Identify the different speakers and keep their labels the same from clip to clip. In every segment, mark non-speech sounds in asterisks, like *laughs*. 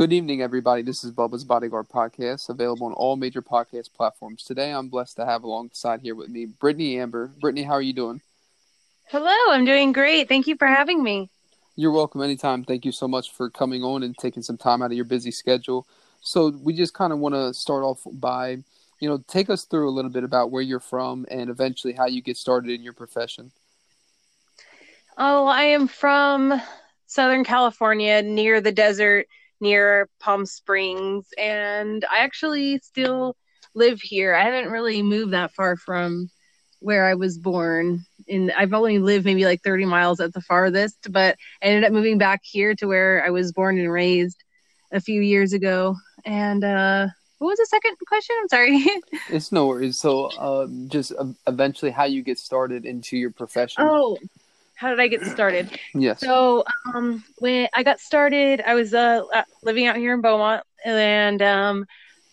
Speaker 1: Good evening, everybody. This is Bubba's Bodyguard Podcast, available on all major podcast platforms. Today, I'm blessed to have alongside here with me Britney Amber. Britney, how are you doing?
Speaker 2: Hello, I'm doing great. Thank you for having me.
Speaker 1: You're welcome anytime. Thank you so much for coming on and taking some time out of your busy schedule. So, we just kind of want to start off by, you know, take us through a little bit about where you're from and eventually how you get started in your profession.
Speaker 2: Oh, I am from Southern California, near the desert near Palm Springs, and I actually still live here. I haven't really moved that far from where I was born. And I've only lived maybe like 30 miles at the farthest, but I ended up moving back here to where I was born and raised a few years ago. And uh, what was the second question? I'm sorry. *laughs*
Speaker 1: it's no worries. So, um, just uh, eventually, how you get started into your profession?
Speaker 2: Oh, how did I get started?
Speaker 1: Yes.
Speaker 2: So um, when I got started, I was uh, uh, living out here in Beaumont, and um,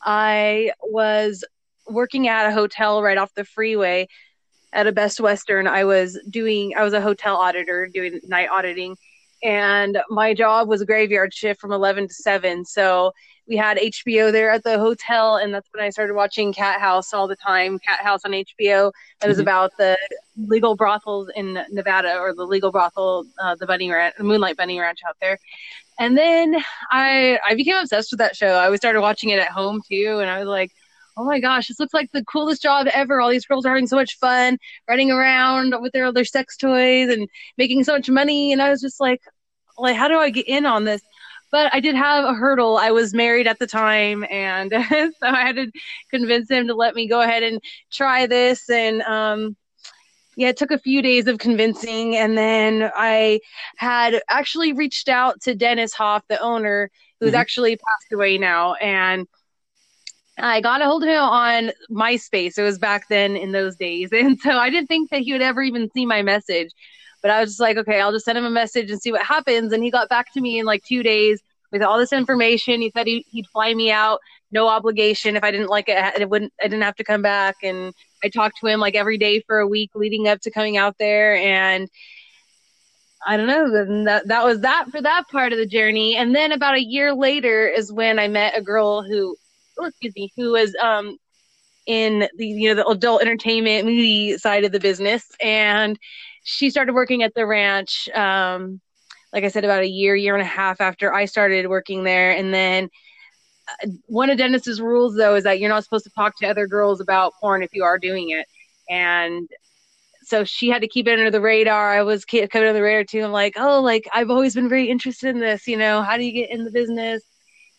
Speaker 2: I was working at a hotel right off the freeway at a Best Western. I was doing, I was a hotel auditor doing night auditing, and my job was a graveyard shift from 11 to 7. So we had HBO there at the hotel, and that's when I started watching Cathouse all the time. Cathouse on HBO. That was mm-hmm. about the legal brothels in Nevada, or the legal brothel, uh, the Bunny Ranch, the Moonlight Bunny Ranch out there. And then I I became obsessed with that show. I started watching it at home too, and I was like, oh my gosh, this looks like the coolest job ever. All these girls are having so much fun running around with their their sex toys and making so much money. And I was just like, like, how do I get in on this? But I did have a hurdle. I was married at the time, and *laughs* so I had to convince him to let me go ahead and try this. And um, yeah, it took a few days of convincing, and then I had actually reached out to Dennis Hof, the owner, who's mm-hmm. actually passed away now, and. I got a hold of him on MySpace. It was back then in those days. *laughs* And so I didn't think that he would ever even see my message. But I was just like, okay, I'll just send him a message and see what happens. And he got back to me in like two days with all this information. He said he, would fly me out, no obligation. If I didn't like it, it wouldn't. I didn't have to come back. And I talked to him like every day for a week leading up to coming out there. And I don't know. That that was that for that part of the journey. And then about a year later is when I met a girl who, oh, excuse me, who was um in the you know the adult entertainment movie side of the business and she started working at the ranch um, like i said about a year year and a half after i started working there. And then uh, one of dennis's rules though is that you're not supposed to talk to other girls about porn if you are doing it. And so she had to keep it under the radar. I was coming under the radar too. I'm like oh like i've always been very interested in this you know how do you get in the business?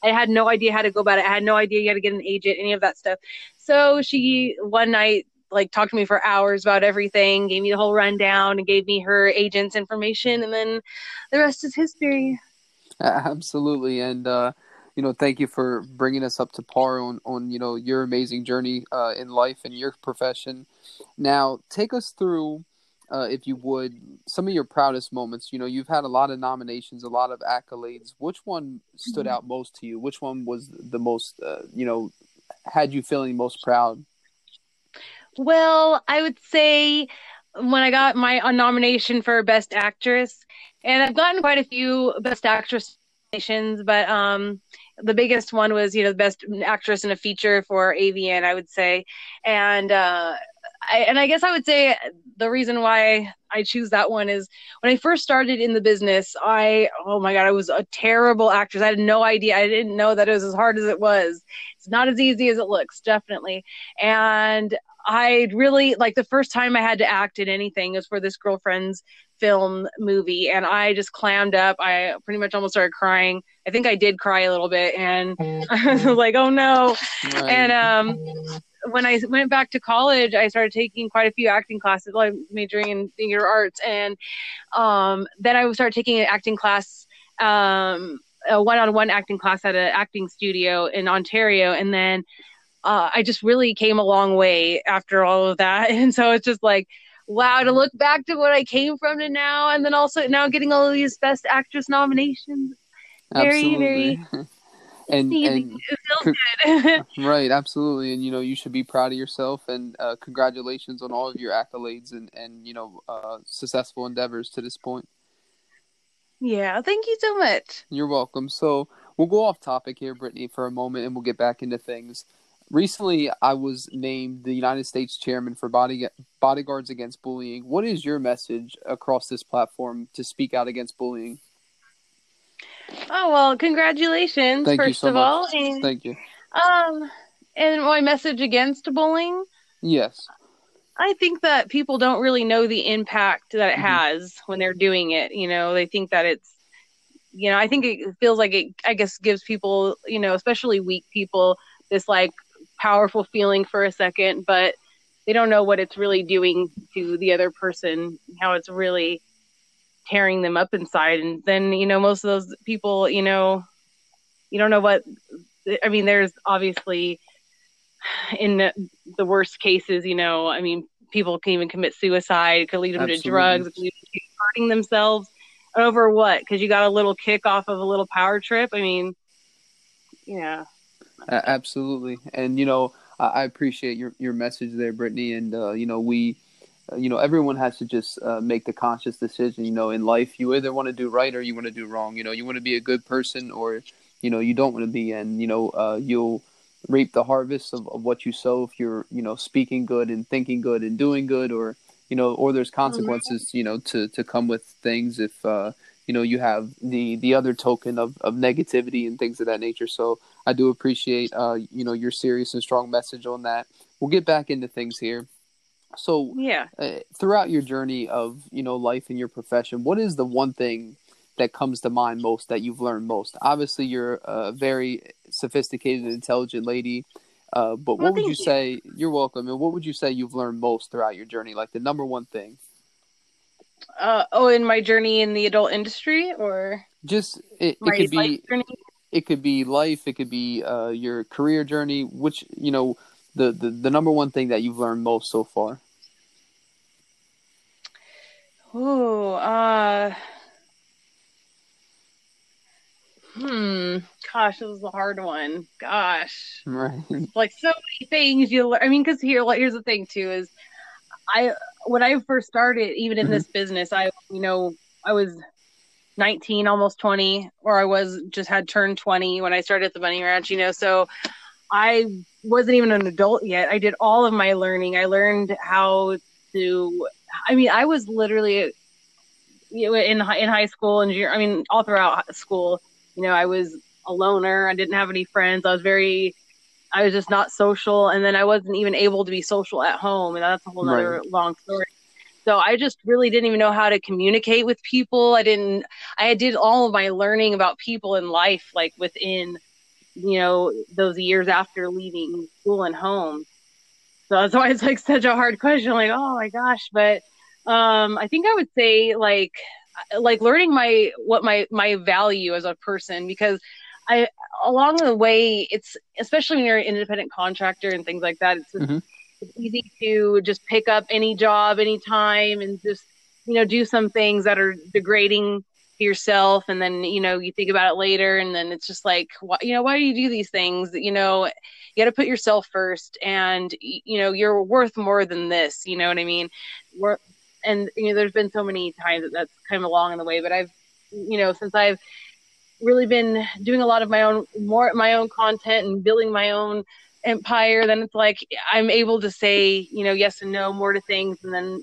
Speaker 2: I had no idea how to go about it. I had no idea you had to get an agent, any of that stuff. So she one night like talked to me for hours about everything, gave me the whole rundown, and gave me her agent's information, and then the rest is history. *laughs*
Speaker 1: Absolutely, and uh, you know, thank you for bringing us up to par on on you know your amazing journey uh, in life and your profession. Now, take us through. Uh, if you would, some of your proudest moments. You know, you've had a lot of nominations, a lot of accolades. Which one stood mm-hmm. out most to you? Which one was the most, uh, you know, had you feeling most proud?
Speaker 2: Well, I would say when I got my nomination for Best Actress, and I've gotten quite a few Best Actress nominations, but um, the biggest one was, you know, the Best Actress in a Feature for AVN, I would say, and uh, I, and I guess I would say the reason why I choose that one is when I first started in the business, I oh my god, I was a terrible actress. I had no idea. I didn't know that it was as hard as it was. It's not as easy as it looks, definitely. And I really like the first time I had to act in anything was for this girlfriend's film movie, and I just clammed up. I pretty much almost started crying. I think I did cry a little bit, and I was *laughs* like, "Oh no!" Right. And um, when I went back to college, I started taking quite a few acting classes, like majoring in theater arts, and um, then I started taking an acting class. Um, a one-on-one acting class at an acting studio in Ontario, and then uh, I just really came a long way after all of that. *laughs* And so it's just like, wow, to look back to what I came from to now, and then also now getting all of these Best Actress nominations. Very, very. *laughs* *laughs*
Speaker 1: and, and right, absolutely, and you know you should be proud of yourself, and uh, congratulations on all of your accolades and and you know uh, successful endeavors to this point.
Speaker 2: Yeah, thank you so much.
Speaker 1: You're welcome. So, we'll go off topic here, Britney, for a moment, and we'll get back into things. Recently, I was named the United States Chairman for Body Bodyguards Against Bullying. What is your message across this platform to speak out against bullying?
Speaker 2: Oh well, congratulations
Speaker 1: Thank
Speaker 2: first
Speaker 1: so
Speaker 2: of
Speaker 1: much.
Speaker 2: all. And,
Speaker 1: Thank you.
Speaker 2: Um, and my message against bullying.
Speaker 1: Yes.
Speaker 2: I think that people don't really know the impact that it
Speaker 1: Mhm.
Speaker 2: has when they're doing it. You know, they think that it's, you know, I think it feels like it, I guess, gives people, you know, especially weak people, this like powerful feeling for a second, but they don't know what it's really doing to the other person, how it's really tearing them up inside. And then, you know, most of those people, you know, you don't know what, I mean, there's obviously in the, the worst cases, you know, I mean, people can even commit suicide. It could lead them
Speaker 1: Absolutely.
Speaker 2: to drugs. It could lead them to hurting themselves over what? Because you got a little kick off of a little power trip. I mean, yeah.
Speaker 1: Absolutely, and you know, I, appreciate your your message there, Britney. And uh, you know, we, uh, you know, everyone has to just uh, make the conscious decision. You know, in life, you either want to do right or you want to do wrong. You know, you want to be a good person or you know you don't want to be, and you know, uh, you'll reap the harvest of, of what you sow if you're you know speaking good and thinking good and doing good, or you know, or there's consequences. You know, to to come with things if. Uh, you know you have the the other token of, of negativity and things of that nature. So i do appreciate uh you know your serious and strong message on that. We'll get back into things here. So
Speaker 2: Yeah.
Speaker 1: uh, throughout your journey of you know life and your profession what is the one thing that comes to mind most that you've learned most? Obviously you're a very sophisticated and intelligent lady uh, but
Speaker 2: Well,
Speaker 1: what would you
Speaker 2: you.
Speaker 1: say you're welcome and what would you say you've learned most throughout your journey? Like the number one thing
Speaker 2: Uh, oh, in my journey in the adult industry or
Speaker 1: just it, it could be
Speaker 2: journey?
Speaker 1: it could be life it could be uh, your career journey which you know the, the the number one thing that you've learned most so far
Speaker 2: Oh, uh, hmm. Gosh, this was a hard one. Gosh, *laughs*
Speaker 1: right
Speaker 2: like so many things you. lear- I mean, because here, like, here's the thing too: is I when I first started, even in mm-hmm. this business, I you know I was 19, almost 20, or I was just had turned 20 when I started at the Bunny Ranch. You know, so I wasn't even an adult yet. I did all of my learning. I learned how to. I mean, I was literally you know, in in high school and I mean, all throughout school. You know, I was a loner. I didn't have any friends. I was very. I was just not social, and then I wasn't even able to be social at home, and that's a whole other long story. So I just really didn't even know how to communicate with people. I didn't. I did all of my learning about people in life like within, you know, those years after leaving school and home. So that's *laughs* why it's like such a hard question. Like, oh my gosh, but um, I think I would say like like learning my what my my value as a person because I along the way it's especially when you're an independent contractor and things like that it's just,
Speaker 1: Mhm.
Speaker 2: it's easy to just pick up any job anytime and just you know do some things that are degrading to yourself and then you know you think about it later and then it's just like why, you know why do you do these things you know you got to put yourself first and you know you're worth more than this you know what i mean Wor- and you know there's been so many times that that's come along in the way but i've you know since i've really been doing a lot of my own more my own content and building my own empire then it's like i'm able to say you know yes and no more to things and then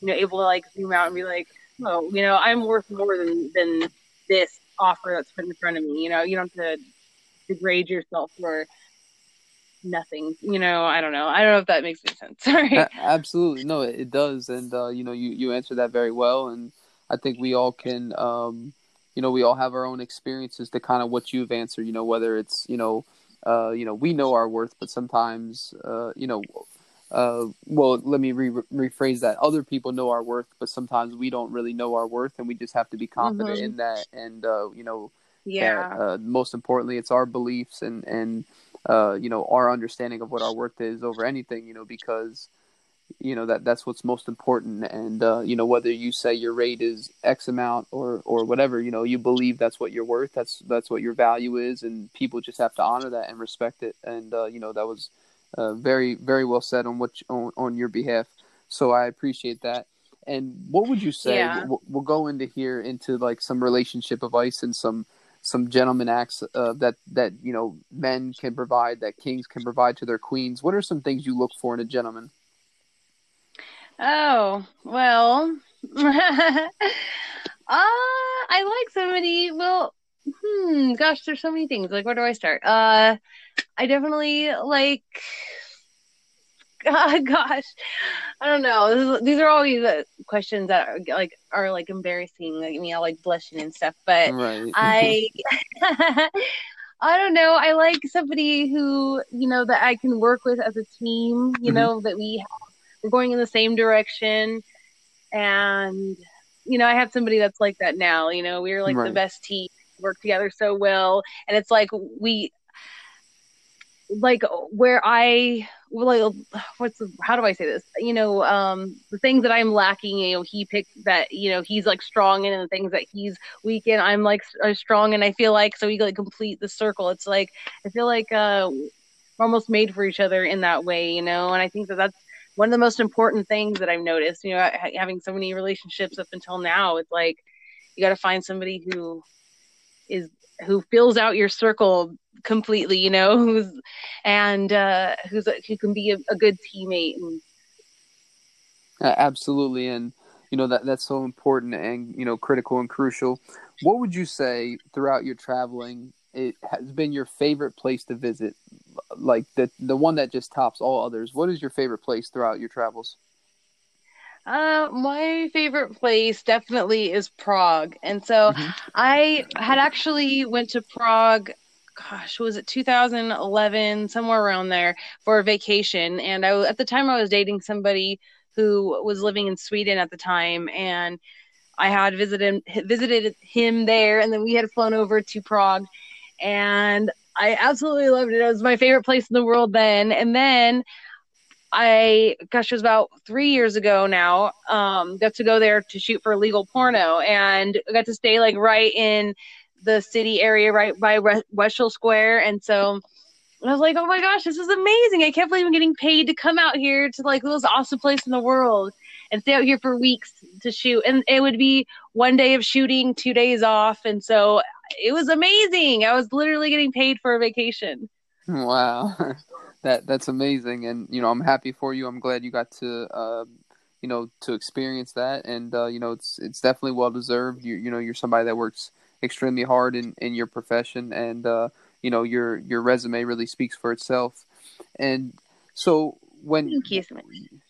Speaker 2: you know able to like zoom out and be like oh you know i'm worth more than than this offer that's put in front of me you know? You don't have to degrade yourself for nothing you know? I don't know. I don't know if that makes any sense. *laughs* Sorry.
Speaker 1: Absolutely. No it, it does. And uh, you know you you answered that very well. And i think we all can um you know we all have our own experiences to kind of what you've answered you know whether it's you know uh you know we know our worth but sometimes uh you know uh well let me re- rephrase that other people know our worth but sometimes we don't really know our worth and we just have to be confident
Speaker 2: Mhm.
Speaker 1: in that and uh you know
Speaker 2: yeah
Speaker 1: that, uh, most importantly, it's our beliefs and and uh, you know our understanding of what our worth is over anything. You know, because you know that that's what's most important. And uh, you know whether you say your rate is X amount or or whatever, you know, you believe that's what you're worth. That's that's what your value is, and people just have to honor that and respect it. And uh, you know that was uh, very very well said on what you- on, on your behalf. So I appreciate that. And what would you say?
Speaker 2: Yeah.
Speaker 1: We'll, we'll go into here into like some relationship advice and some some gentleman acts uh, that that you know men can provide that kings can provide to their queens what are some things you look for in a gentleman
Speaker 2: oh well *laughs* uh, i like somebody well hmm gosh there's so many things like where do i start uh i definitely like God, *laughs* gosh, I don't know. Is, these are always uh, questions that are like are like embarrassing, like me, I like blushing and stuff. But right. I, *laughs* I don't know. I like somebody who you know that I can work with as a team. You mm-hmm. know that we we're going in the same direction, and you know I have somebody that's like that now. You know we're like right. the best team, work together so well, and it's like we like where I like what's how do I say this? You know, um, the things that I'm lacking, you know, he picked that, you know, he's like strong in, and the things that he's weak in, I'm like uh, strong, and I feel like so we like complete the circle. It's like I feel like uh, we're almost made for each other in that way, you know, and I think that that's one of the most important things that I've noticed. You know, having so many relationships up until now, it's like you got to find somebody who is who fills out your circle completely, you know, *laughs* who's and uh, who's who can be a, a good teammate. And...
Speaker 1: Uh, absolutely, and you know that that's so important and you know critical and crucial. What would you say throughout your traveling? It has been your favorite place to visit, like the the one that just tops all others. What is your favorite place throughout your travels?
Speaker 2: Uh, my favorite place definitely is Prague, and so mm-hmm. I had actually went to Prague gosh, was it 2011, somewhere around there, for a vacation. And I, at the time, I was dating somebody who was living in Sweden at the time, and I had visited visited him there, and then we had flown over to Prague, and I absolutely loved it. It was my favorite place in the world then. And then I, gosh, it was about three years ago now. Um, got to go there to shoot for LegalPorno, and got to stay like right in the city area right by Wenceslas Square, and so I was like, oh my gosh, this is amazing! I can't believe I'm getting paid to come out here to like the most awesome place in the world and stay out here for weeks to shoot. And it would be one day of shooting, two days off, and so it was amazing. I was literally getting paid for a vacation.
Speaker 1: Wow, *laughs* that that's amazing, and you know I'm happy for you. I'm glad you got to. Uh, you know to experience that and uh, you know it's it's definitely well deserved you you know you're somebody that works extremely hard in, in your profession, and uh, you know your your resume really speaks for itself. And so when
Speaker 2: Thank you so much.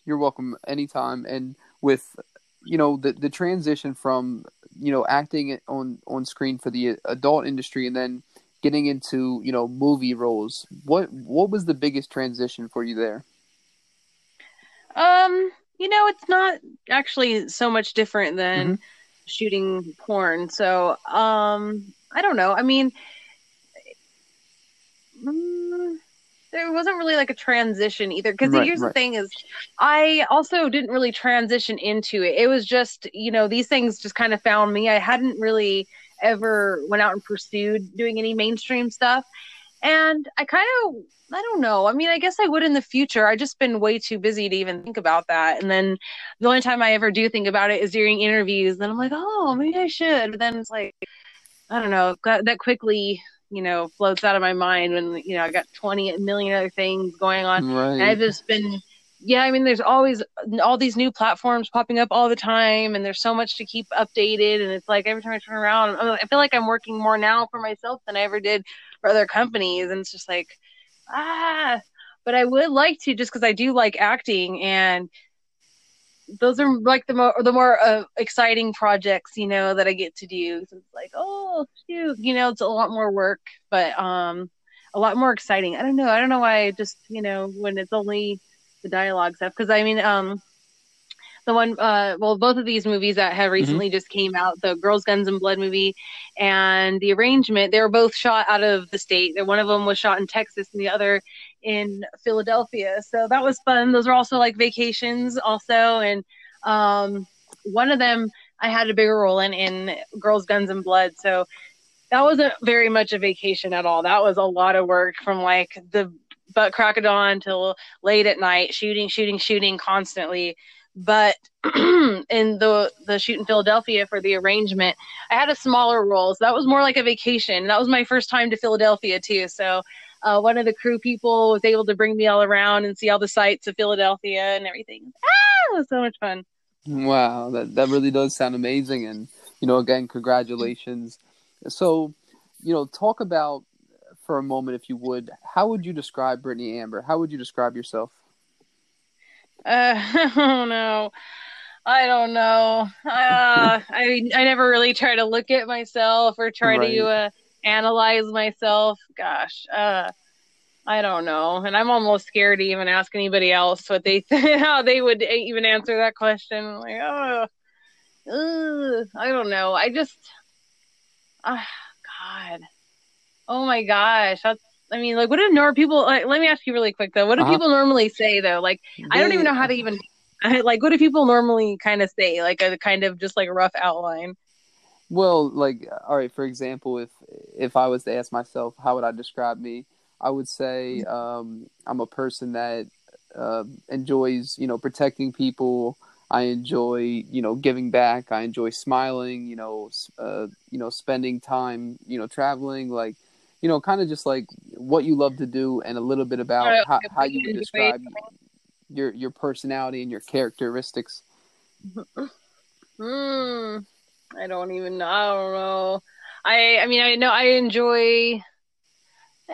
Speaker 1: you're welcome anytime, and with you know the the transition from you know acting on on screen for the adult industry and then getting into you know movie roles what what was the biggest transition for you there
Speaker 2: um you know it's not actually so much different than mm-hmm shooting porn. So, um, I don't know. I mean, there wasn't really like a transition either. Because right, here's right. the thing: is I also didn't really transition into it. It was just you know these things just kind of found me. I hadn't really ever went out and pursued doing any mainstream stuff, and I kind of I don't know. I mean, I guess I would in the future. I just been way too busy to even think about that. And then the only time I ever do think about it is during interviews. Then I'm like, oh, maybe I should. But then it's like, I don't know, that quickly, you know, floats out of my mind when you know I got 20 million other things going on. Right. And I've just been, yeah. I mean, there's always all these new platforms popping up all the time, and there's so much to keep updated. And it's like every time I turn around, I feel like I'm working more now for myself than I ever did for other companies. And it's just like ah, but I would like to just because I do like acting and those are like the more the more uh, exciting projects you know that I get to do. So it's like oh shoot, you know it's a lot more work, but um a lot more exciting. I don't know. I don't know why I just you know when it's only the dialogue stuff because I mean um the one uh well both of these movies that have mm-hmm. recently mm-hmm. just came out the girls guns and blood movie and the arrangement they were both shot out of the state. One of them was shot in texas and the other in philadelphia. So that was fun. Those were also like vacations also. And um one of them i had a bigger role in in girls guns and blood. So that wasn't very much a vacation at all. That was a lot of work from like the butt crack of dawn till late at night shooting shooting shooting constantly but *clears throat* in the the shoot in Philadelphia for the arrangement, I had a smaller role, so that was more like a vacation. That was my first time to Philadelphia too. So uh, one of the crew people was able to bring me all around and see all the sights of Philadelphia and everything. Ah, it was so much fun.
Speaker 1: Wow, that that really does sound amazing, and you know, again, congratulations. So, you know, talk about for a moment, if you would, how would you describe Britney Amber? How would you describe yourself?
Speaker 2: Uh, I don't know. I don't know. Uh, *laughs* I I never really try to look at myself or try right. to uh, analyze myself. Gosh, uh, I don't know, and I'm almost scared to even ask anybody else what they th- *laughs* how they would even answer that question. Like, oh, ugh, I don't know. I just, ah, God, oh my gosh, that's I mean, like, what do normal people? Like, let me ask you really quick though. What do uh-huh. people normally say though? Like, they, I don't even know how to even. *laughs* Like, what do people normally kind of say? Like a kind of just like a rough outline.
Speaker 1: Well, like, all right. For example, if if I was to ask myself, how would I describe me? I would say um, I'm a person that uh, enjoys, you know, protecting people. I enjoy, you know, giving back. I enjoy smiling. You know, uh, you know, spending time, you know, traveling. Like, you know, kind of just like what you love to do and a little bit about how, how you would describe your your personality and your characteristics.
Speaker 2: Hmm. I don't even know. I don't know. I I mean I know I enjoy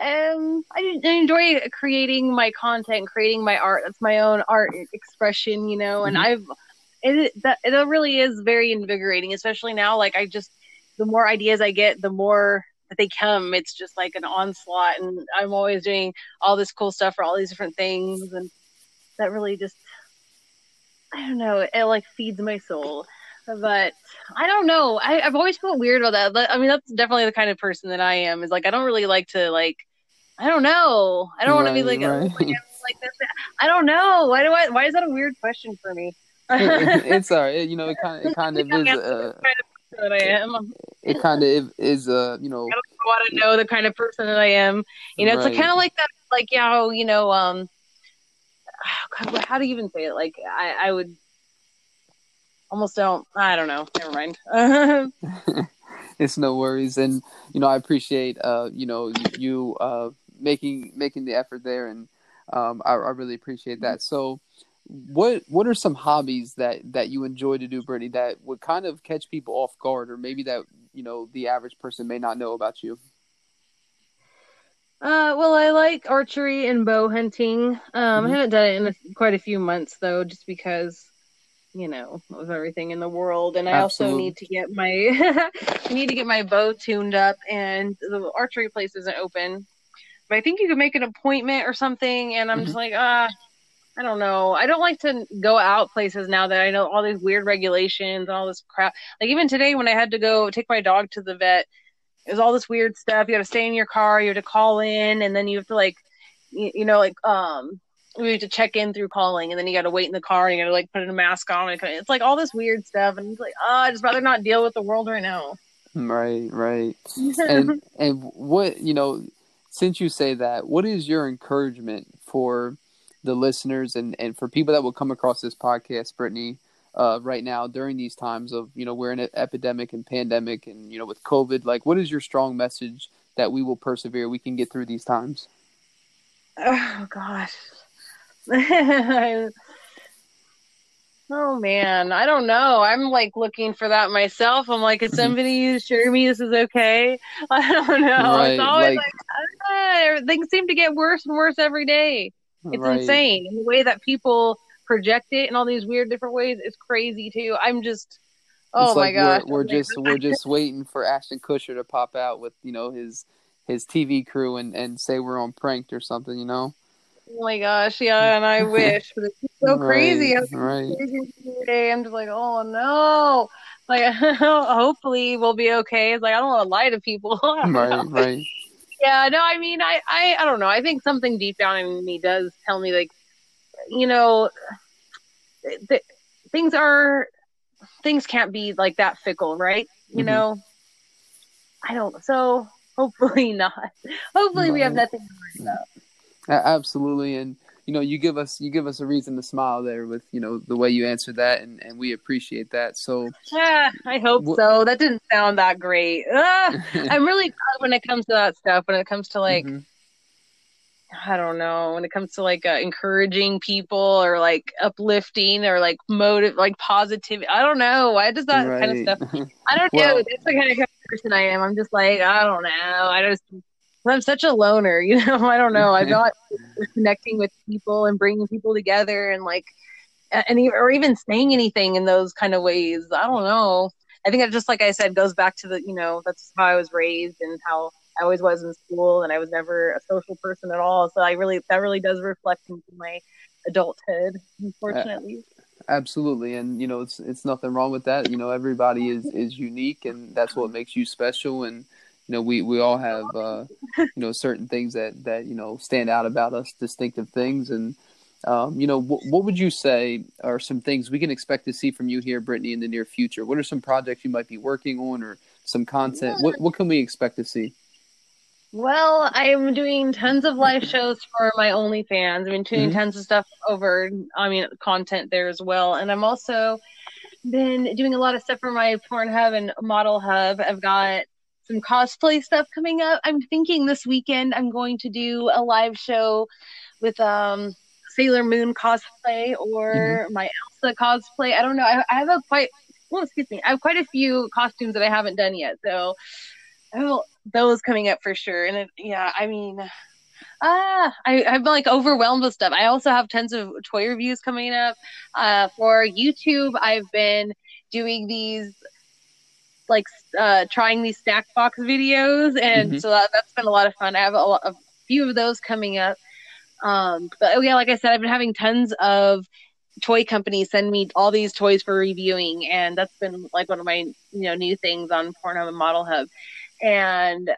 Speaker 2: um I, I enjoy creating my content, creating my art. That's my own art expression, you know, and mm-hmm. I've it that it really is very invigorating, especially now like I just the more ideas I get, the more that they come, it's just like an onslaught. And I'm always doing all this cool stuff for all these different things. And that really just, I don't know, it, like feeds my soul. But I don't know. I, I've always felt weird about that. I mean, that's definitely the kind of person that I am. Is like I don't really like to like. I don't know. I don't right, want to be like, right. like, like this. I don't know. Why do I? Why is that a weird question for me? *laughs*
Speaker 1: it's alright. You know, it kind of, it kind of is. Uh,
Speaker 2: that I am.
Speaker 1: It kind of is, uh, you know.
Speaker 2: I don't want to know the kind of person that I am. You know, right. it's kind of like that, like yeah, how you know, um, God, how do you even say it? Like I, I would almost don't. I don't know. Never mind. *laughs* *laughs*
Speaker 1: it's no worries, and you know, I appreciate, uh, you know, you, uh, making making the effort there, and um, I, I really appreciate that. So what what are some hobbies that that you enjoy to do britney that would kind of catch people off guard or maybe that you know the average person may not know about you
Speaker 2: uh well i like archery and bow hunting um mm-hmm. i haven't done it in a, quite a few months though just because you know of everything in the world and i Absolutely. also need to get my *laughs* need to get my bow tuned up and the archery place isn't open but i think you could make an appointment or something and i'm mm-hmm. just like ah I don't know. I don't like to go out places now that I know all these weird regulations and all this crap. Like even today when I had to go take my dog to the vet, it was all this weird stuff. You got to stay in your car, you have to call in, and then you have to like, you, you know, like um, we have to check in through calling, and then you got to wait in the car, and you got to like put a mask on. And it's like all this weird stuff, and it's like, oh, I just rather not deal with the world right now.
Speaker 1: Right, right. *laughs* and and what you know, since you say that, what is your encouragement for? The listeners and, and for people that will come across this podcast, Britney, uh, right now during these times of, you know, we're in an epidemic and pandemic and, you know, with COVID, like what is your strong message that we will persevere? We can get through these times.
Speaker 2: Oh gosh. *laughs* oh man, I don't know. I'm like looking for that myself. I'm like, is mm-hmm. somebody assure me this is okay? *laughs* I don't know. Right, it's always like, like ah, things seem to get worse and worse every day. It's right. insane. And the way that people project it in all these weird different ways is crazy too. I'm just oh my gosh.
Speaker 1: We're, we're just we're just waiting for Ashton Kutcher to pop out with, you know, his his TV crew and, and say we're on pranked or something, you know?
Speaker 2: Oh my gosh, yeah, and I *laughs* wish, but it's so right, crazy. Right. Crazy I'm just like, oh no. Like, *laughs* hopefully we'll be okay. It's like I don't want to lie to people. *laughs*
Speaker 1: right, right
Speaker 2: yeah, no, I mean, I, I, I don't know. I think something deep down in me does tell me, like, you know, th- things are, things can't be like that fickle, right? You mm-hmm. know, I don't. So hopefully *laughs* not. Hopefully right. we have nothing to worry about.
Speaker 1: Absolutely, and you know, you give us you give us a reason to smile there with you know the way you answered that, and, and we appreciate that. So,
Speaker 2: yeah, I hope so. That didn't sound that great. Ah, *laughs* I'm really when it comes to that stuff. When it comes to like. Mm-hmm. I don't know when it comes to like uh, encouraging people or like uplifting or like motive, like positive. I don't know. Why does that right. *laughs* kind of stuff? I don't well, know. That's the kind of person I am. I'm just like I don't know. I just I'm such a loner, *laughs* you know. I don't know. I'm *laughs* not connecting with people and bringing people together and like, and or even saying anything in those kind of ways. I don't know. I think it just like I said goes back to the you know that's how I was raised and how I always was in school and I was never a social person at all. So I really that really does reflect into my adulthood, unfortunately.
Speaker 1: absolutely, and you know it's it's nothing wrong with that. You know everybody is is unique, and that's what makes you special. And you know we we all have uh, you know certain things that that you know stand out about us distinctive things and um, you know w- what would you say are some things we can expect to see from you here britney in the near future what are some projects you might be working on or some content what what can we expect to see
Speaker 2: well, I'm doing tons of live shows for my OnlyFans. I've been doing mm-hmm. tons of stuff over, I mean, content there as well. And I'm also been doing a lot of stuff for my Pornhub and Model Hub. I've got some cosplay stuff coming up. I'm thinking this weekend I'm going to do a live show with um Sailor Moon cosplay or mm-hmm. my Elsa cosplay. I don't know. I, I have a quite well, excuse me. I have quite a few costumes that I haven't done yet, so have those coming up for sure. And it, yeah, I mean, ah, I, I'm like overwhelmed with stuff. I also have tons of toy reviews coming up. Uh, for YouTube, I've been doing these like uh, trying these snack box videos, and mm-hmm. so that, has been a lot of fun. I have a, a few of those coming up. Um, but oh yeah, like I said, I've been having tons of toy companies send me all these toys for reviewing, and that's been like one of my you know new things on Pornhub and Model Hub, and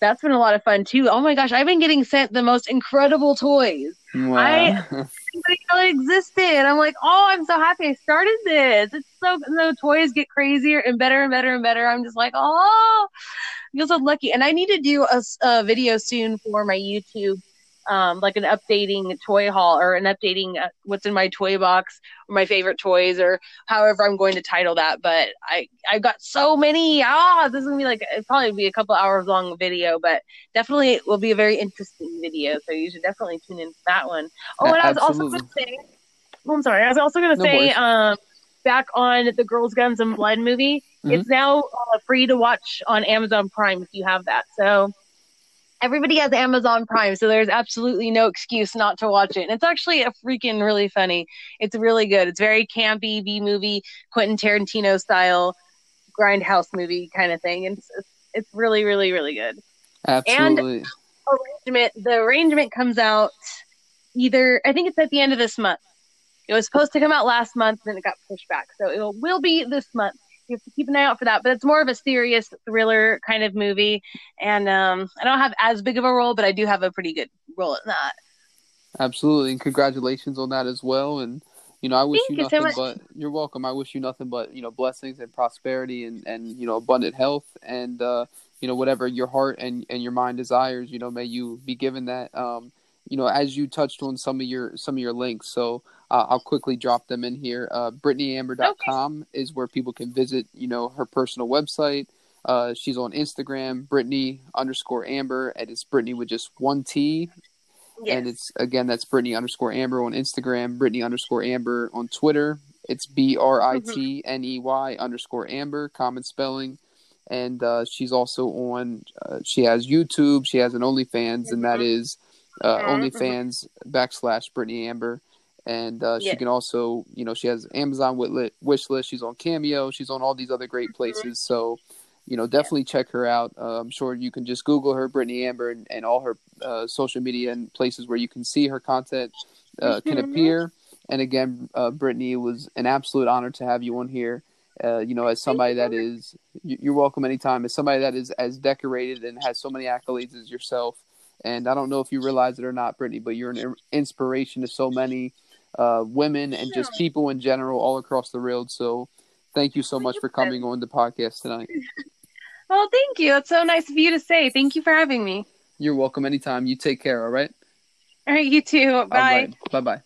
Speaker 2: that's been a lot of fun too. Oh my gosh, I've been getting sent the most incredible toys. Wow. I *laughs* didn't know it existed. I'm like, oh, I'm so happy I started this. It's so the toys get crazier and better and better and better. I'm just like, oh, I feel so lucky. And I need to do a, a video soon for my YouTube um, like an updating toy haul or an updating uh, what's in my toy box or my favorite toys or however I'm going to title that. But I I've got so many. Ah, this is gonna be like it probably be a couple hours long video, but definitely it will be a very interesting video. So you should definitely tune in to that one. Oh, and I was also gonna say, oh, I'm sorry, I was also gonna no say, um, back on the Girls, Guns, and Blood movie. Mm-hmm. It's now uh, free to watch on Amazon Prime if you have that. So everybody has Amazon Prime, so there's absolutely no excuse not to watch it. And it's actually a freaking really funny. It's really good. It's very campy B movie, Quentin Tarantino style grindhouse movie kind of thing. And it's, it's really, really, really good.
Speaker 1: Absolutely.
Speaker 2: And arrangement, the arrangement comes out either I think it's at the end of this month. It was supposed to come out last month, then it got pushed back. So it will be this month you have to keep an eye out for that. But it's more of a serious thriller kind of movie, and um, I don't have as big of a role, but I do have a pretty good role in that.
Speaker 1: Absolutely, and congratulations on that as well. And you know, I wish Thank you nothing so but you're welcome. I wish you nothing but you know blessings and prosperity and and you know abundant health and uh, you know whatever your heart and and your mind desires. You know, may you be given that. Um, you know, as you touched on some of your some of your links. So uh, I'll quickly drop them in here. Uh, BritneyAmber.com okay. is where people can visit, you know, her personal website. Uh, she's on Instagram, Britney underscore Amber, and it's Britney with just one T. Yes. And it's again that's Britney underscore Amber on Instagram, Britney underscore Amber on Twitter. It's B R I T N E Y underscore Amber, common spelling. And uh, she's also on. Uh, she has YouTube. She has an OnlyFans, mm-hmm. and that is mm-hmm. is uh, mm-hmm. OnlyFans backslash Britney Amber and uh, yeah. she can also you know she has amazon wish list she's on cameo she's on all these other great mm-hmm. places so you know definitely yeah. check her out uh, i'm sure you can just google her britney amber and, and all her uh, social media and places where you can see her content uh, can mm-hmm. appear and again uh, britney it was an absolute honor to have you on here uh, you know as somebody that is you're welcome anytime as somebody that is as decorated and has so many accolades as yourself and I don't know if you realize it or not, Britney, but you're an inspiration to so many uh, women and just people in general all across the world. So thank you so much for coming on the podcast tonight.
Speaker 2: Well, *laughs* thank you. It's so nice of you to say. Thank you for having me.
Speaker 1: You're welcome anytime. You take care, all right?
Speaker 2: All right, you too. Bye.
Speaker 1: Bye bye.